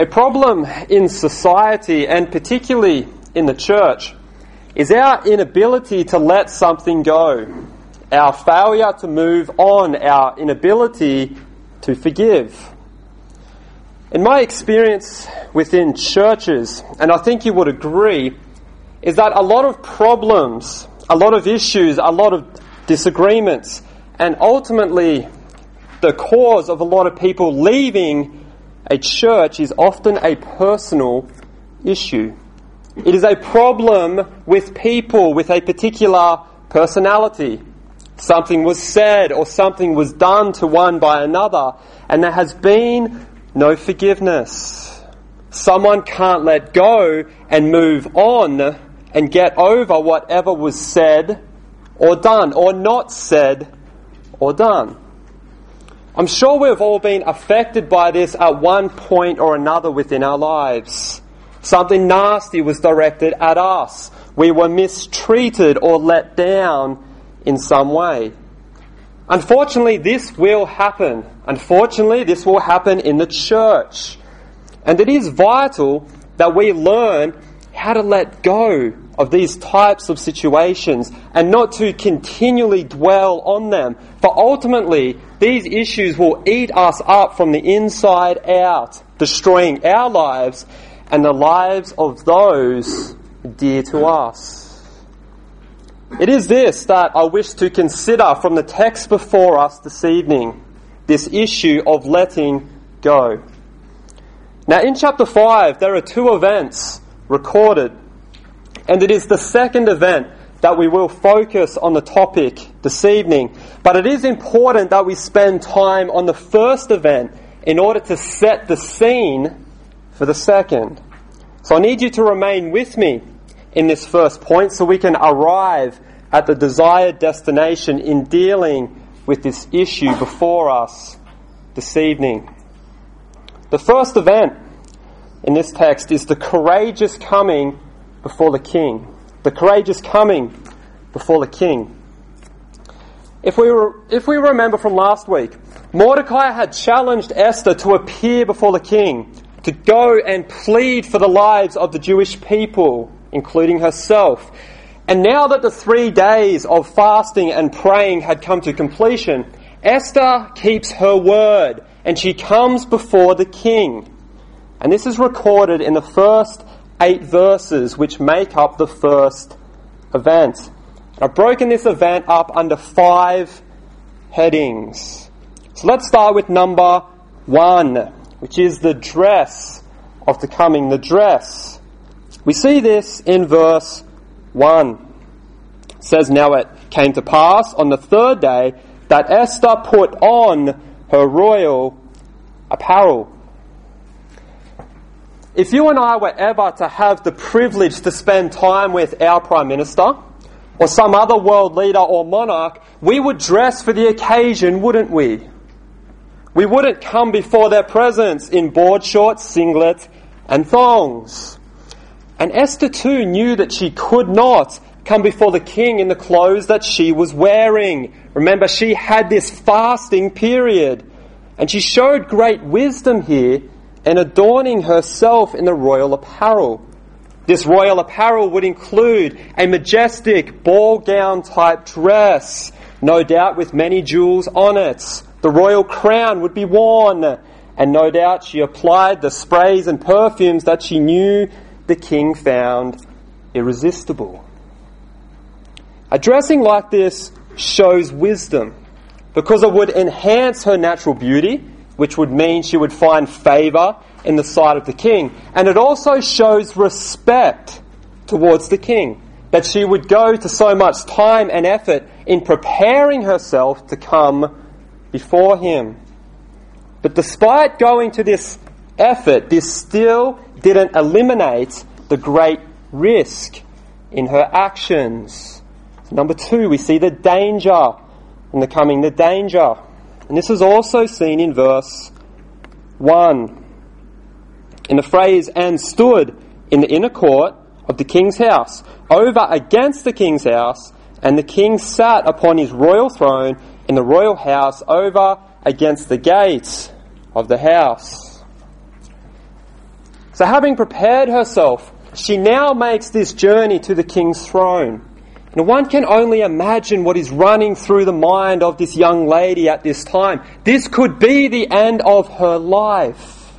A problem in society and particularly in the church is our inability to let something go, our failure to move on, our inability to forgive. In my experience within churches, and I think you would agree, is that a lot of problems, a lot of issues, a lot of disagreements, and ultimately the cause of a lot of people leaving a church is often a personal issue. It is a problem with people with a particular personality. Something was said or something was done to one by another, and there has been no forgiveness. Someone can't let go and move on and get over whatever was said or done, or not said or done. I'm sure we've all been affected by this at one point or another within our lives. Something nasty was directed at us. We were mistreated or let down in some way. Unfortunately, this will happen. Unfortunately, this will happen in the church. And it is vital that we learn how to let go of these types of situations and not to continually dwell on them. For ultimately, these issues will eat us up from the inside out, destroying our lives and the lives of those dear to us. It is this that I wish to consider from the text before us this evening this issue of letting go. Now, in chapter 5, there are two events recorded and it is the second event that we will focus on the topic this evening. But it is important that we spend time on the first event in order to set the scene for the second. So I need you to remain with me in this first point so we can arrive at the desired destination in dealing with this issue before us this evening. The first event in this text is the courageous coming before the king. The courageous coming before the king. If we, if we remember from last week, Mordecai had challenged Esther to appear before the king, to go and plead for the lives of the Jewish people, including herself. And now that the three days of fasting and praying had come to completion, Esther keeps her word and she comes before the king. And this is recorded in the first eight verses which make up the first event. I've broken this event up under five headings. So let's start with number one, which is the dress of the coming, the dress. We see this in verse 1. It says, Now it came to pass on the third day that Esther put on her royal apparel. If you and I were ever to have the privilege to spend time with our Prime Minister or some other world leader or monarch, we would dress for the occasion, wouldn't we? We wouldn't come before their presence in board shorts, singlet, and thongs. And Esther too knew that she could not come before the king in the clothes that she was wearing. Remember, she had this fasting period. And she showed great wisdom here and adorning herself in the royal apparel. This royal apparel would include a majestic ball gown type dress, no doubt with many jewels on it. The royal crown would be worn, and no doubt she applied the sprays and perfumes that she knew the king found irresistible. A dressing like this shows wisdom because it would enhance her natural beauty which would mean she would find favour in the sight of the king. And it also shows respect towards the king, that she would go to so much time and effort in preparing herself to come before him. But despite going to this effort, this still didn't eliminate the great risk in her actions. Number two, we see the danger in the coming, the danger. And this is also seen in verse 1. In the phrase, and stood in the inner court of the king's house, over against the king's house, and the king sat upon his royal throne in the royal house over against the gates of the house. So, having prepared herself, she now makes this journey to the king's throne. Now, one can only imagine what is running through the mind of this young lady at this time. This could be the end of her life.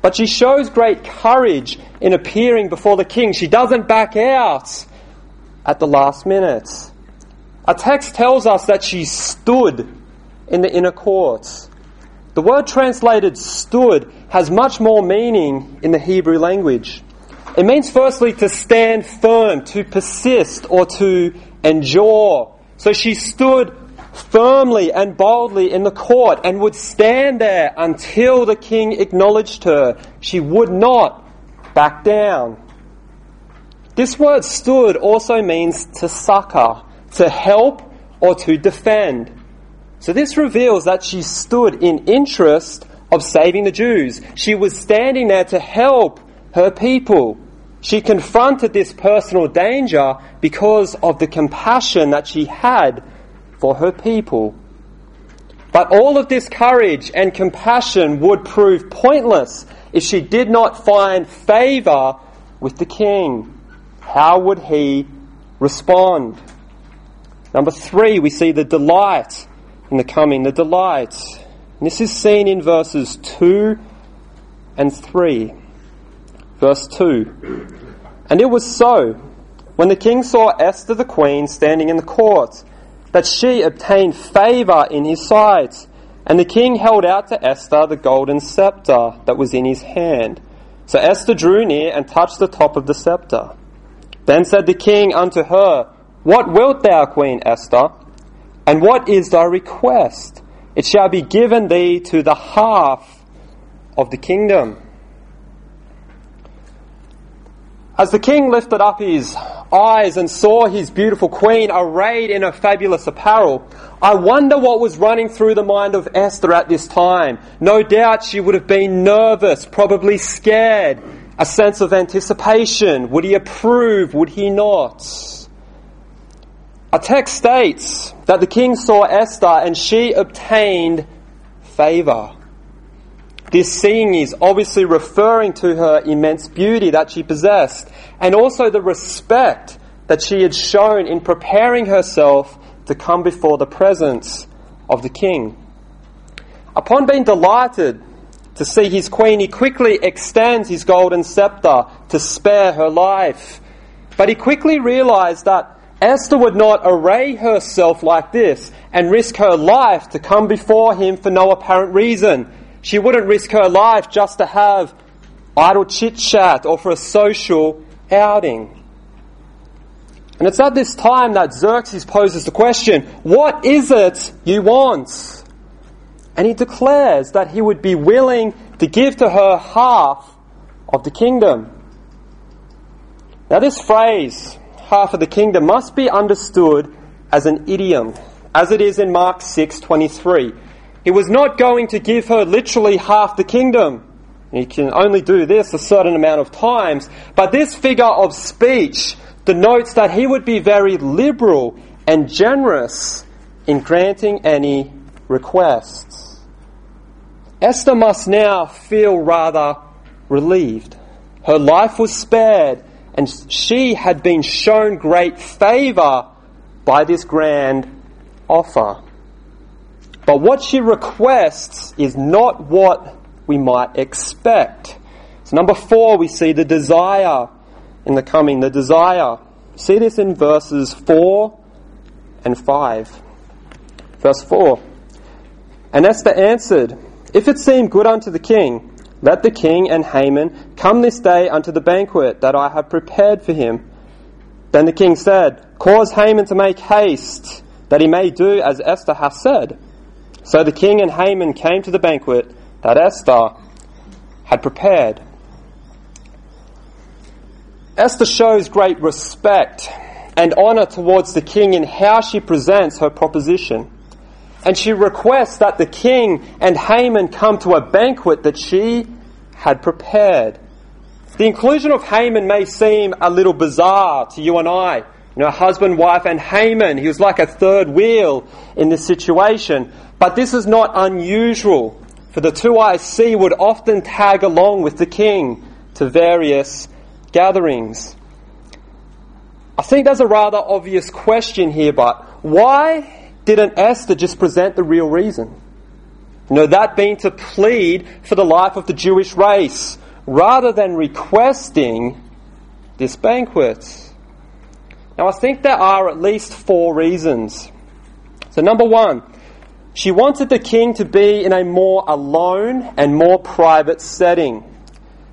But she shows great courage in appearing before the king. She doesn't back out at the last minute. Our text tells us that she stood in the inner courts. The word translated stood has much more meaning in the Hebrew language. It means firstly to stand firm, to persist, or to endure. So she stood firmly and boldly in the court and would stand there until the king acknowledged her. She would not back down. This word stood also means to succor, to help, or to defend. So this reveals that she stood in interest of saving the Jews. She was standing there to help her people. She confronted this personal danger because of the compassion that she had for her people. But all of this courage and compassion would prove pointless if she did not find favor with the king. How would he respond? Number three, we see the delight in the coming, the delight. And this is seen in verses 2 and 3. Verse 2 And it was so, when the king saw Esther the queen standing in the court, that she obtained favour in his sight. And the king held out to Esther the golden sceptre that was in his hand. So Esther drew near and touched the top of the sceptre. Then said the king unto her, What wilt thou, Queen Esther? And what is thy request? It shall be given thee to the half of the kingdom. As the king lifted up his eyes and saw his beautiful queen arrayed in her fabulous apparel, I wonder what was running through the mind of Esther at this time. No doubt she would have been nervous, probably scared, a sense of anticipation. Would he approve? Would he not? Our text states that the king saw Esther and she obtained favour. This seeing is obviously referring to her immense beauty that she possessed and also the respect that she had shown in preparing herself to come before the presence of the king. Upon being delighted to see his queen, he quickly extends his golden scepter to spare her life. But he quickly realized that Esther would not array herself like this and risk her life to come before him for no apparent reason. She wouldn't risk her life just to have idle chit chat or for a social outing. And it's at this time that Xerxes poses the question, What is it you want? And he declares that he would be willing to give to her half of the kingdom. Now, this phrase, half of the kingdom, must be understood as an idiom, as it is in Mark 6:23. He was not going to give her literally half the kingdom. He can only do this a certain amount of times. But this figure of speech denotes that he would be very liberal and generous in granting any requests. Esther must now feel rather relieved. Her life was spared and she had been shown great favour by this grand offer. But what she requests is not what we might expect. So, number four, we see the desire in the coming, the desire. See this in verses 4 and 5. Verse 4 And Esther answered, If it seem good unto the king, let the king and Haman come this day unto the banquet that I have prepared for him. Then the king said, Cause Haman to make haste, that he may do as Esther hath said. So the king and Haman came to the banquet that Esther had prepared. Esther shows great respect and honor towards the king in how she presents her proposition. And she requests that the king and Haman come to a banquet that she had prepared. The inclusion of Haman may seem a little bizarre to you and I. You know, husband, wife, and Haman. He was like a third wheel in this situation. But this is not unusual for the two I see would often tag along with the king to various gatherings. I think there's a rather obvious question here, but why didn't Esther just present the real reason? You know, that being to plead for the life of the Jewish race, rather than requesting this banquet. Now, I think there are at least four reasons. So, number one, she wanted the king to be in a more alone and more private setting.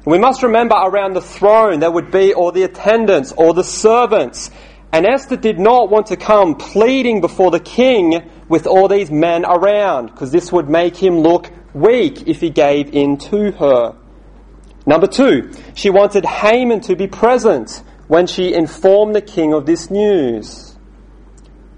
We must remember around the throne there would be all the attendants, all the servants. And Esther did not want to come pleading before the king with all these men around, because this would make him look weak if he gave in to her. Number two, she wanted Haman to be present when she informed the king of this news.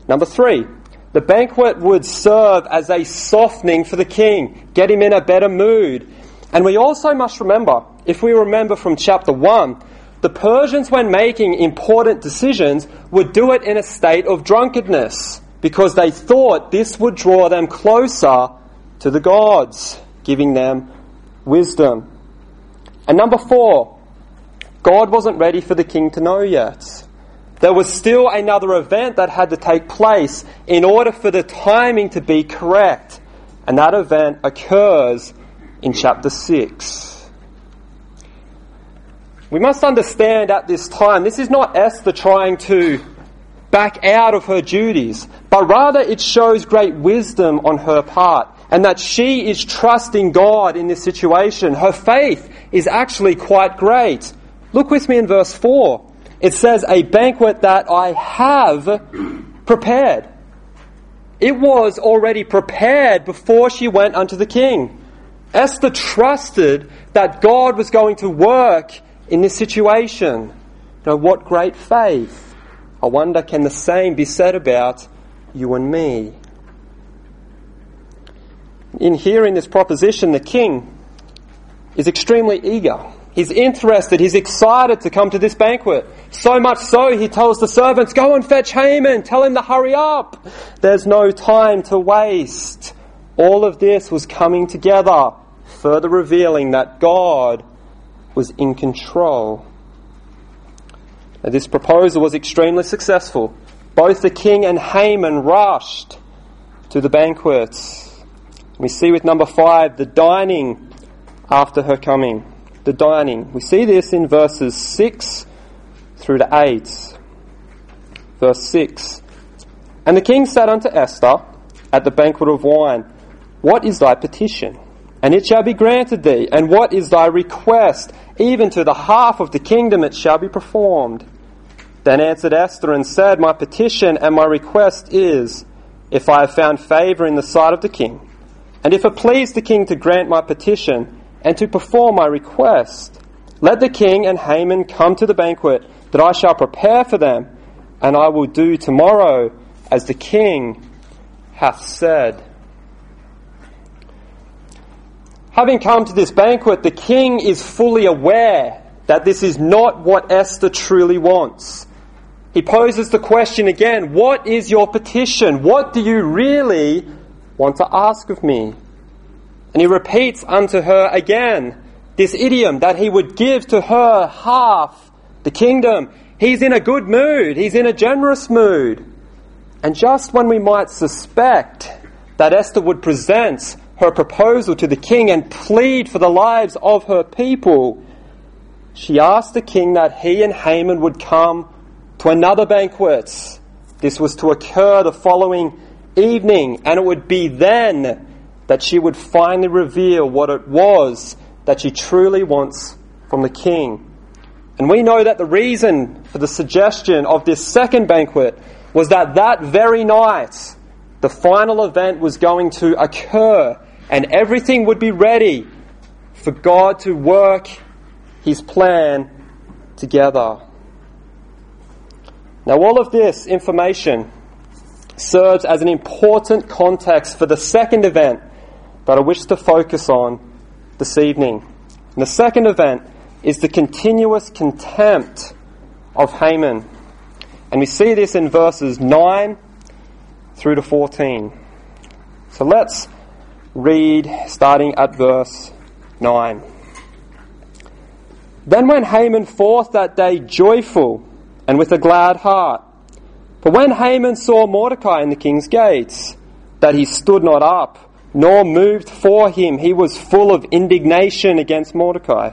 Number three, the banquet would serve as a softening for the king, get him in a better mood. And we also must remember, if we remember from chapter 1, the Persians, when making important decisions, would do it in a state of drunkenness because they thought this would draw them closer to the gods, giving them wisdom. And number four, God wasn't ready for the king to know yet. There was still another event that had to take place in order for the timing to be correct. And that event occurs in chapter 6. We must understand at this time, this is not Esther trying to back out of her duties, but rather it shows great wisdom on her part and that she is trusting God in this situation. Her faith is actually quite great. Look with me in verse 4. It says, A banquet that I have prepared. It was already prepared before she went unto the king. Esther trusted that God was going to work in this situation. Now, what great faith. I wonder, can the same be said about you and me? In hearing this proposition, the king is extremely eager. He's interested, he's excited to come to this banquet. So much so, he tells the servants, Go and fetch Haman, tell him to hurry up. There's no time to waste. All of this was coming together, further revealing that God was in control. Now, this proposal was extremely successful. Both the king and Haman rushed to the banquets. We see with number five the dining after her coming the dining. We see this in verses 6 through to 8. Verse 6 And the king said unto Esther at the banquet of wine, What is thy petition? And it shall be granted thee. And what is thy request? Even to the half of the kingdom it shall be performed. Then answered Esther and said, My petition and my request is, if I have found favour in the sight of the king, and if it please the king to grant my petition, and to perform my request. Let the king and Haman come to the banquet that I shall prepare for them, and I will do tomorrow as the king hath said. Having come to this banquet, the king is fully aware that this is not what Esther truly wants. He poses the question again What is your petition? What do you really want to ask of me? And he repeats unto her again this idiom that he would give to her half the kingdom. He's in a good mood, he's in a generous mood. And just when we might suspect that Esther would present her proposal to the king and plead for the lives of her people, she asked the king that he and Haman would come to another banquet. This was to occur the following evening, and it would be then that she would finally reveal what it was that she truly wants from the king. And we know that the reason for the suggestion of this second banquet was that that very night, the final event was going to occur and everything would be ready for God to work his plan together. Now, all of this information serves as an important context for the second event that I wish to focus on this evening. And the second event is the continuous contempt of Haman. And we see this in verses 9 through to 14. So let's read starting at verse 9. Then went Haman forth that day joyful and with a glad heart. But when Haman saw Mordecai in the king's gates, that he stood not up, nor moved for him, he was full of indignation against Mordecai.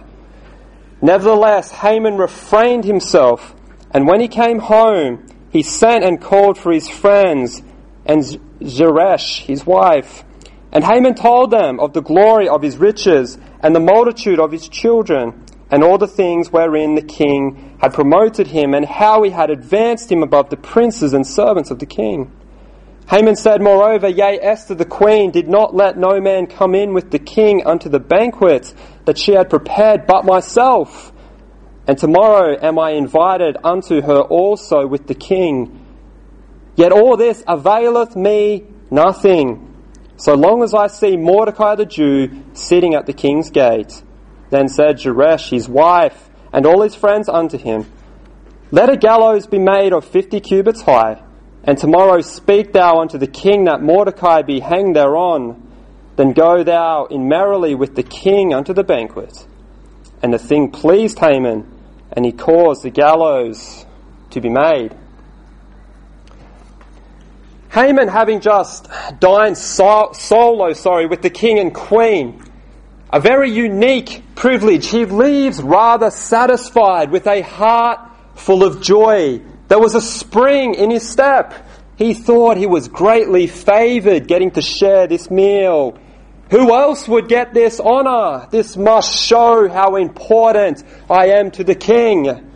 Nevertheless, Haman refrained himself, and when he came home, he sent and called for his friends and Zeresh, his wife. And Haman told them of the glory of his riches and the multitude of his children and all the things wherein the king had promoted him, and how he had advanced him above the princes and servants of the king. Haman said, Moreover, yea, Esther the queen did not let no man come in with the king unto the banquet that she had prepared but myself. And tomorrow am I invited unto her also with the king. Yet all this availeth me nothing, so long as I see Mordecai the Jew sitting at the king's gate. Then said Zeresh, his wife, and all his friends unto him, Let a gallows be made of fifty cubits high, and tomorrow speak thou unto the king that Mordecai be hanged thereon. Then go thou in merrily with the king unto the banquet. And the thing pleased Haman, and he caused the gallows to be made. Haman, having just dined solo, sorry, with the king and queen, a very unique privilege. He leaves rather satisfied with a heart full of joy. There was a spring in his step. He thought he was greatly favored getting to share this meal. Who else would get this honor? This must show how important I am to the king.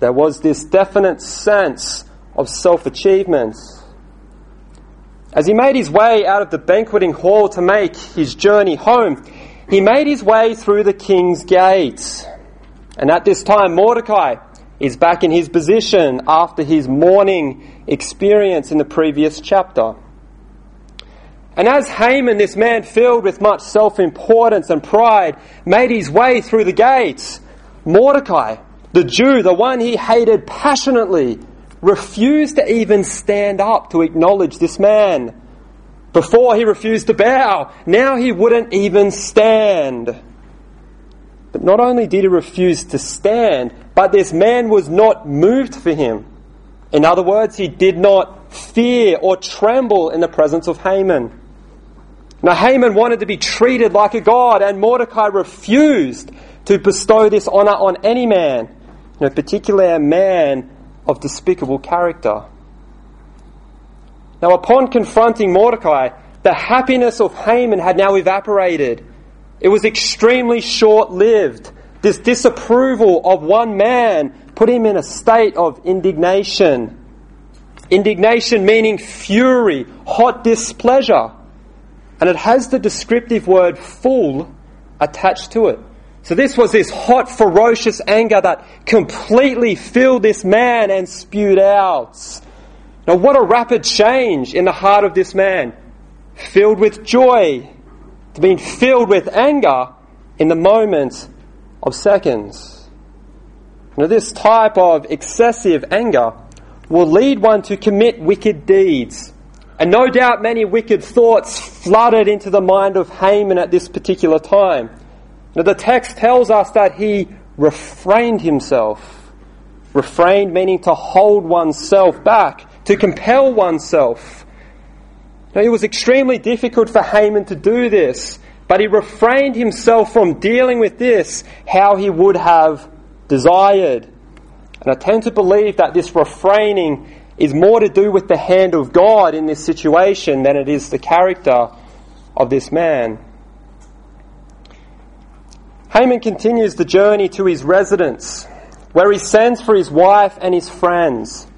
There was this definite sense of self achievement. As he made his way out of the banqueting hall to make his journey home, he made his way through the king's gates. And at this time, Mordecai is back in his position after his mourning experience in the previous chapter. And as Haman, this man filled with much self importance and pride, made his way through the gates, Mordecai, the Jew, the one he hated passionately, refused to even stand up to acknowledge this man. Before he refused to bow, now he wouldn't even stand. But not only did he refuse to stand, but this man was not moved for him. In other words, he did not fear or tremble in the presence of Haman. Now, Haman wanted to be treated like a god, and Mordecai refused to bestow this honor on any man, you know, particularly a man of despicable character. Now, upon confronting Mordecai, the happiness of Haman had now evaporated. It was extremely short lived. This disapproval of one man put him in a state of indignation. Indignation meaning fury, hot displeasure. And it has the descriptive word full attached to it. So this was this hot, ferocious anger that completely filled this man and spewed out. Now, what a rapid change in the heart of this man. Filled with joy, to being filled with anger in the moment of seconds. Now, this type of excessive anger will lead one to commit wicked deeds. And no doubt many wicked thoughts flooded into the mind of Haman at this particular time. Now, the text tells us that he refrained himself. Refrained meaning to hold oneself back to compel oneself. Now, it was extremely difficult for Haman to do this, but he refrained himself from dealing with this how he would have desired. And I tend to believe that this refraining is more to do with the hand of God in this situation than it is the character of this man. Haman continues the journey to his residence, where he sends for his wife and his friends.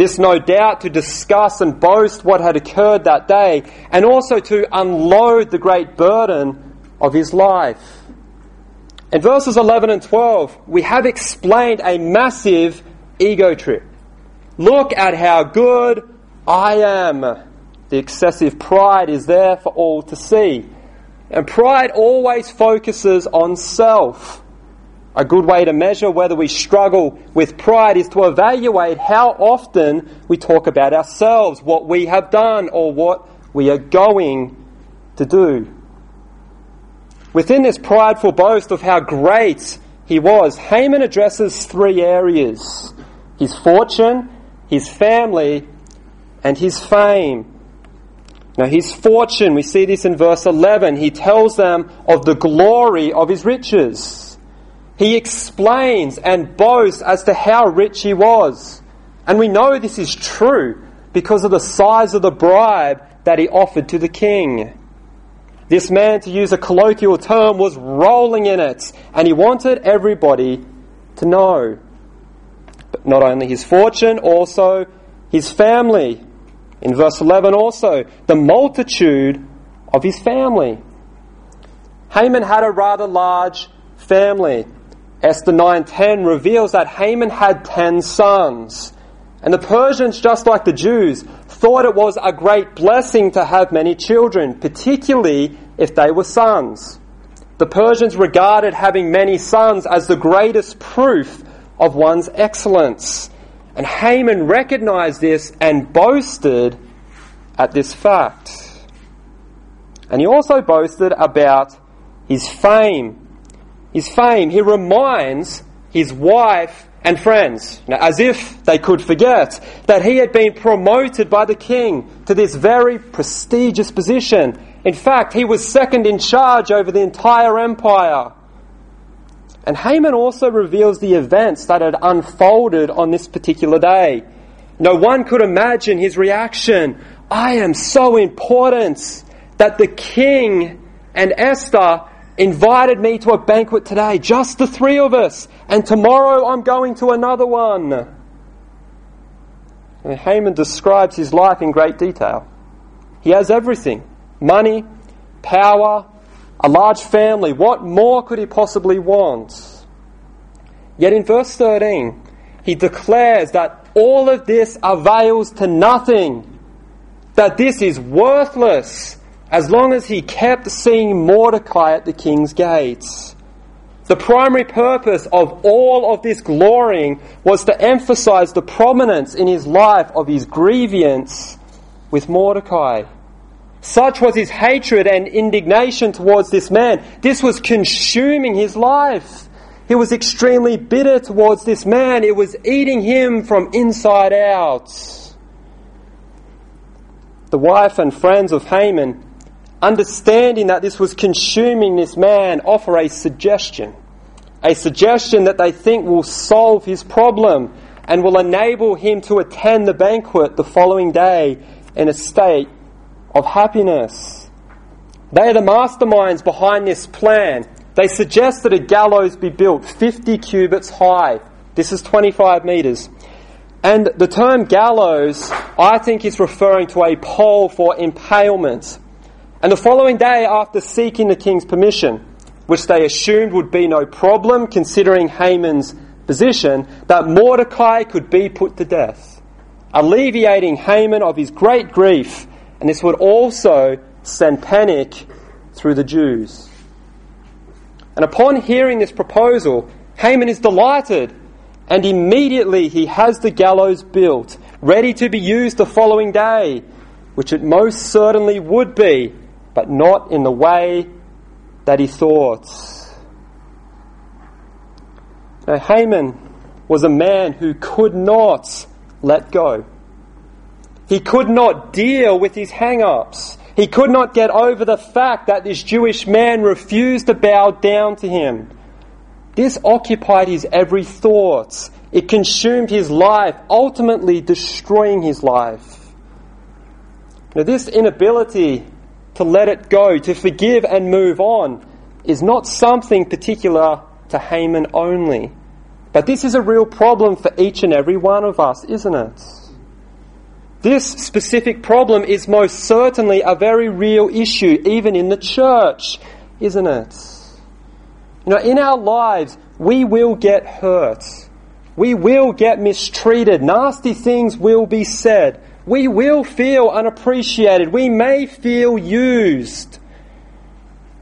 This, no doubt, to discuss and boast what had occurred that day, and also to unload the great burden of his life. In verses 11 and 12, we have explained a massive ego trip. Look at how good I am. The excessive pride is there for all to see. And pride always focuses on self. A good way to measure whether we struggle with pride is to evaluate how often we talk about ourselves, what we have done, or what we are going to do. within this prideful boast of how great he was, Haman addresses three areas his fortune, his family, and his fame. Now, his fortune, we see this in verse 11. He tells them of the glory of his riches. He explains and boasts as to how rich he was. And we know this is true because of the size of the bribe that he offered to the king. This man, to use a colloquial term, was rolling in it, and he wanted everybody to know. But not only his fortune, also his family. In verse 11 also, the multitude of his family. Haman had a rather large family. Esther 9:10 reveals that Haman had 10 sons. And the Persians, just like the Jews, thought it was a great blessing to have many children, particularly if they were sons. The Persians regarded having many sons as the greatest proof of one's excellence. And Haman recognized this and boasted at this fact. And he also boasted about his fame. His fame. He reminds his wife and friends, as if they could forget, that he had been promoted by the king to this very prestigious position. In fact, he was second in charge over the entire empire. And Haman also reveals the events that had unfolded on this particular day. No one could imagine his reaction. I am so important that the king and Esther invited me to a banquet today, just the three of us, and tomorrow I'm going to another one. And Haman describes his life in great detail. He has everything money, power, a large family. What more could he possibly want? Yet in verse 13, he declares that all of this avails to nothing, that this is worthless as long as he kept seeing Mordecai at the king's gates. The primary purpose of all of this glorying was to emphasize the prominence in his life of his grievance with Mordecai. Such was his hatred and indignation towards this man. This was consuming his life. He was extremely bitter towards this man. It was eating him from inside out. The wife and friends of Haman, understanding that this was consuming this man, offer a suggestion. A suggestion that they think will solve his problem and will enable him to attend the banquet the following day in a state of happiness. They are the masterminds behind this plan. They suggest that a gallows be built 50 cubits high. This is 25 metres. And the term gallows, I think, is referring to a pole for impalement. And the following day, after seeking the king's permission, which they assumed would be no problem considering Haman's position, that Mordecai could be put to death, alleviating Haman of his great grief and this would also send panic through the Jews. And upon hearing this proposal, Haman is delighted, and immediately he has the gallows built, ready to be used the following day, which it most certainly would be, but not in the way that he thought. Now, Haman was a man who could not let go. He could not deal with his hang ups. He could not get over the fact that this Jewish man refused to bow down to him. This occupied his every thought. It consumed his life, ultimately destroying his life. Now, this inability to let it go, to forgive and move on, is not something particular to Haman only. But this is a real problem for each and every one of us, isn't it? This specific problem is most certainly a very real issue, even in the church, isn't it? You know, in our lives, we will get hurt. We will get mistreated. Nasty things will be said. We will feel unappreciated. We may feel used.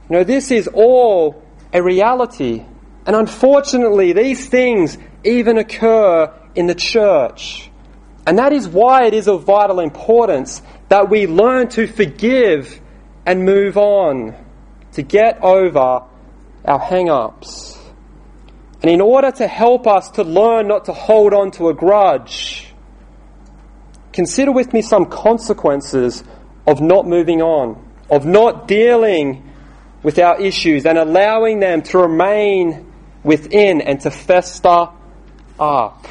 You know, this is all a reality. And unfortunately, these things even occur in the church. And that is why it is of vital importance that we learn to forgive and move on to get over our hang ups. And in order to help us to learn not to hold on to a grudge, consider with me some consequences of not moving on, of not dealing with our issues and allowing them to remain within and to fester up.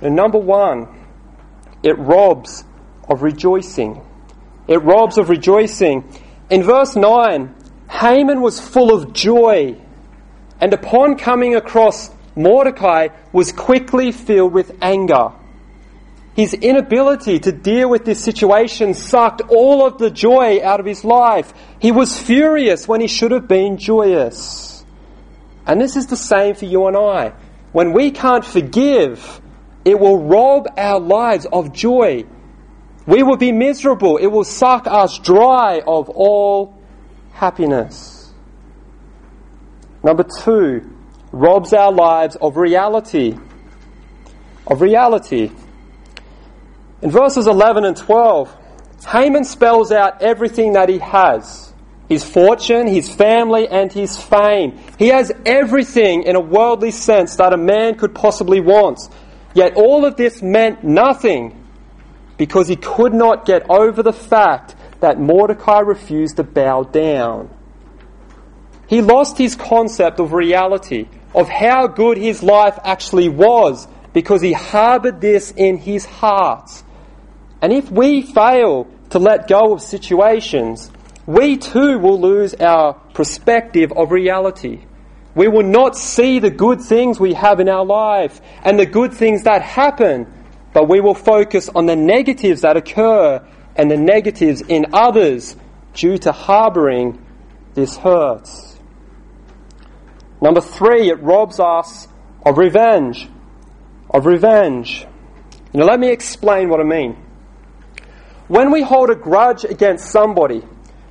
And number one, it robs of rejoicing. It robs of rejoicing. In verse 9, Haman was full of joy, and upon coming across Mordecai, was quickly filled with anger. His inability to deal with this situation sucked all of the joy out of his life. He was furious when he should have been joyous. And this is the same for you and I. When we can't forgive, it will rob our lives of joy. We will be miserable. It will suck us dry of all happiness. Number two, robs our lives of reality. Of reality. In verses 11 and 12, Haman spells out everything that he has his fortune, his family, and his fame. He has everything in a worldly sense that a man could possibly want. Yet all of this meant nothing because he could not get over the fact that Mordecai refused to bow down. He lost his concept of reality, of how good his life actually was, because he harbored this in his heart. And if we fail to let go of situations, we too will lose our perspective of reality. We will not see the good things we have in our life and the good things that happen, but we will focus on the negatives that occur and the negatives in others due to harboring this hurt. Number three, it robs us of revenge. Of revenge. Now, let me explain what I mean. When we hold a grudge against somebody,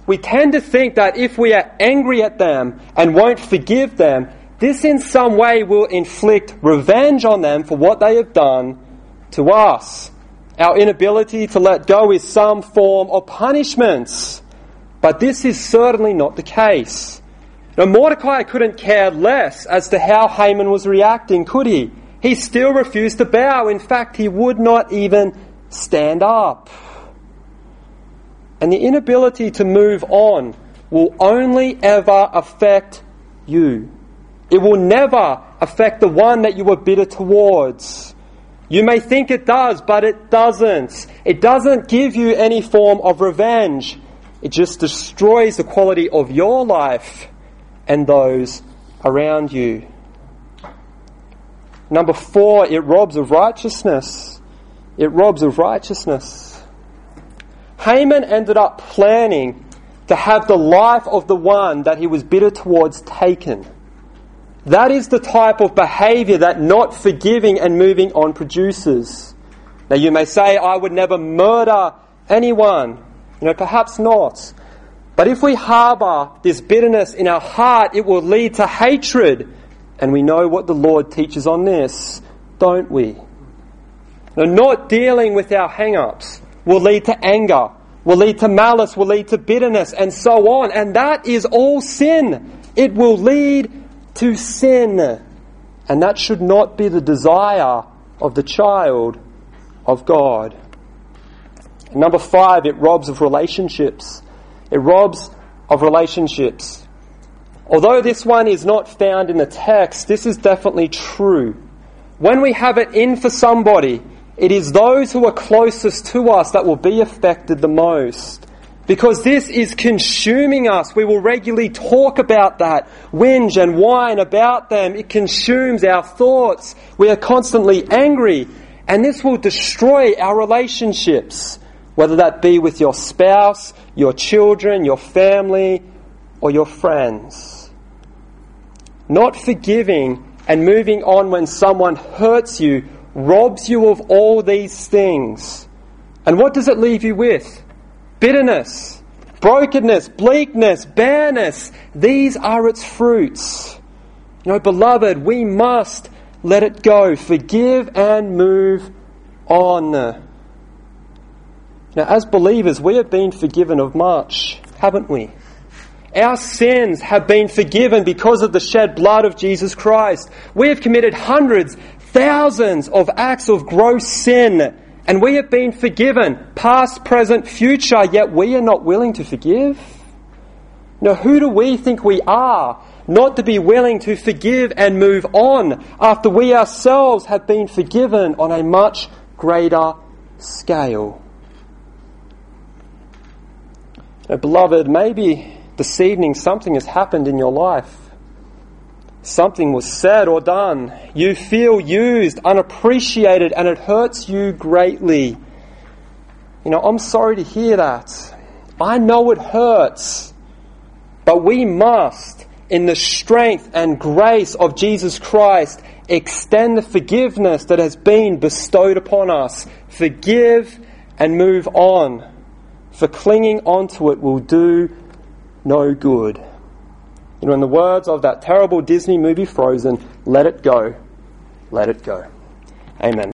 we tend to think that if we are angry at them and won't forgive them, this in some way will inflict revenge on them for what they have done to us. Our inability to let go is some form of punishment. But this is certainly not the case. Now, Mordecai couldn't care less as to how Haman was reacting, could he? He still refused to bow. In fact, he would not even stand up. And the inability to move on will only ever affect you. It will never affect the one that you were bitter towards. You may think it does, but it doesn't. It doesn't give you any form of revenge. It just destroys the quality of your life and those around you. Number four, it robs of righteousness. It robs of righteousness. Haman ended up planning to have the life of the one that he was bitter towards taken. That is the type of behavior that not forgiving and moving on produces. Now you may say, I would never murder anyone. You know, perhaps not. But if we harbor this bitterness in our heart, it will lead to hatred. And we know what the Lord teaches on this, don't we? Now, not dealing with our hang ups will lead to anger, will lead to malice, will lead to bitterness, and so on. And that is all sin. It will lead to sin. And that should not be the desire of the child of God. Number five, it robs of relationships. It robs of relationships. Although this one is not found in the text, this is definitely true. When we have it in for somebody, it is those who are closest to us that will be affected the most. Because this is consuming us. We will regularly talk about that, whinge and whine about them. It consumes our thoughts. We are constantly angry. And this will destroy our relationships, whether that be with your spouse, your children, your family, or your friends. Not forgiving and moving on when someone hurts you robs you of all these things. And what does it leave you with? Bitterness, brokenness, bleakness, bareness. These are its fruits. You know, beloved, we must let it go. Forgive and move on. Now, as believers, we have been forgiven of much, haven't we? Our sins have been forgiven because of the shed blood of Jesus Christ. We have committed hundreds, thousands of acts of gross sin, and we have been forgiven, past, present, future, yet we are not willing to forgive. Now, who do we think we are not to be willing to forgive and move on after we ourselves have been forgiven on a much greater scale? Now, beloved, maybe this evening something has happened in your life. Something was said or done. You feel used, unappreciated, and it hurts you greatly. You know, I'm sorry to hear that. I know it hurts. But we must, in the strength and grace of Jesus Christ, extend the forgiveness that has been bestowed upon us. Forgive and move on. For clinging onto it will do no good. You know, in the words of that terrible Disney movie Frozen, let it go. Let it go. Amen.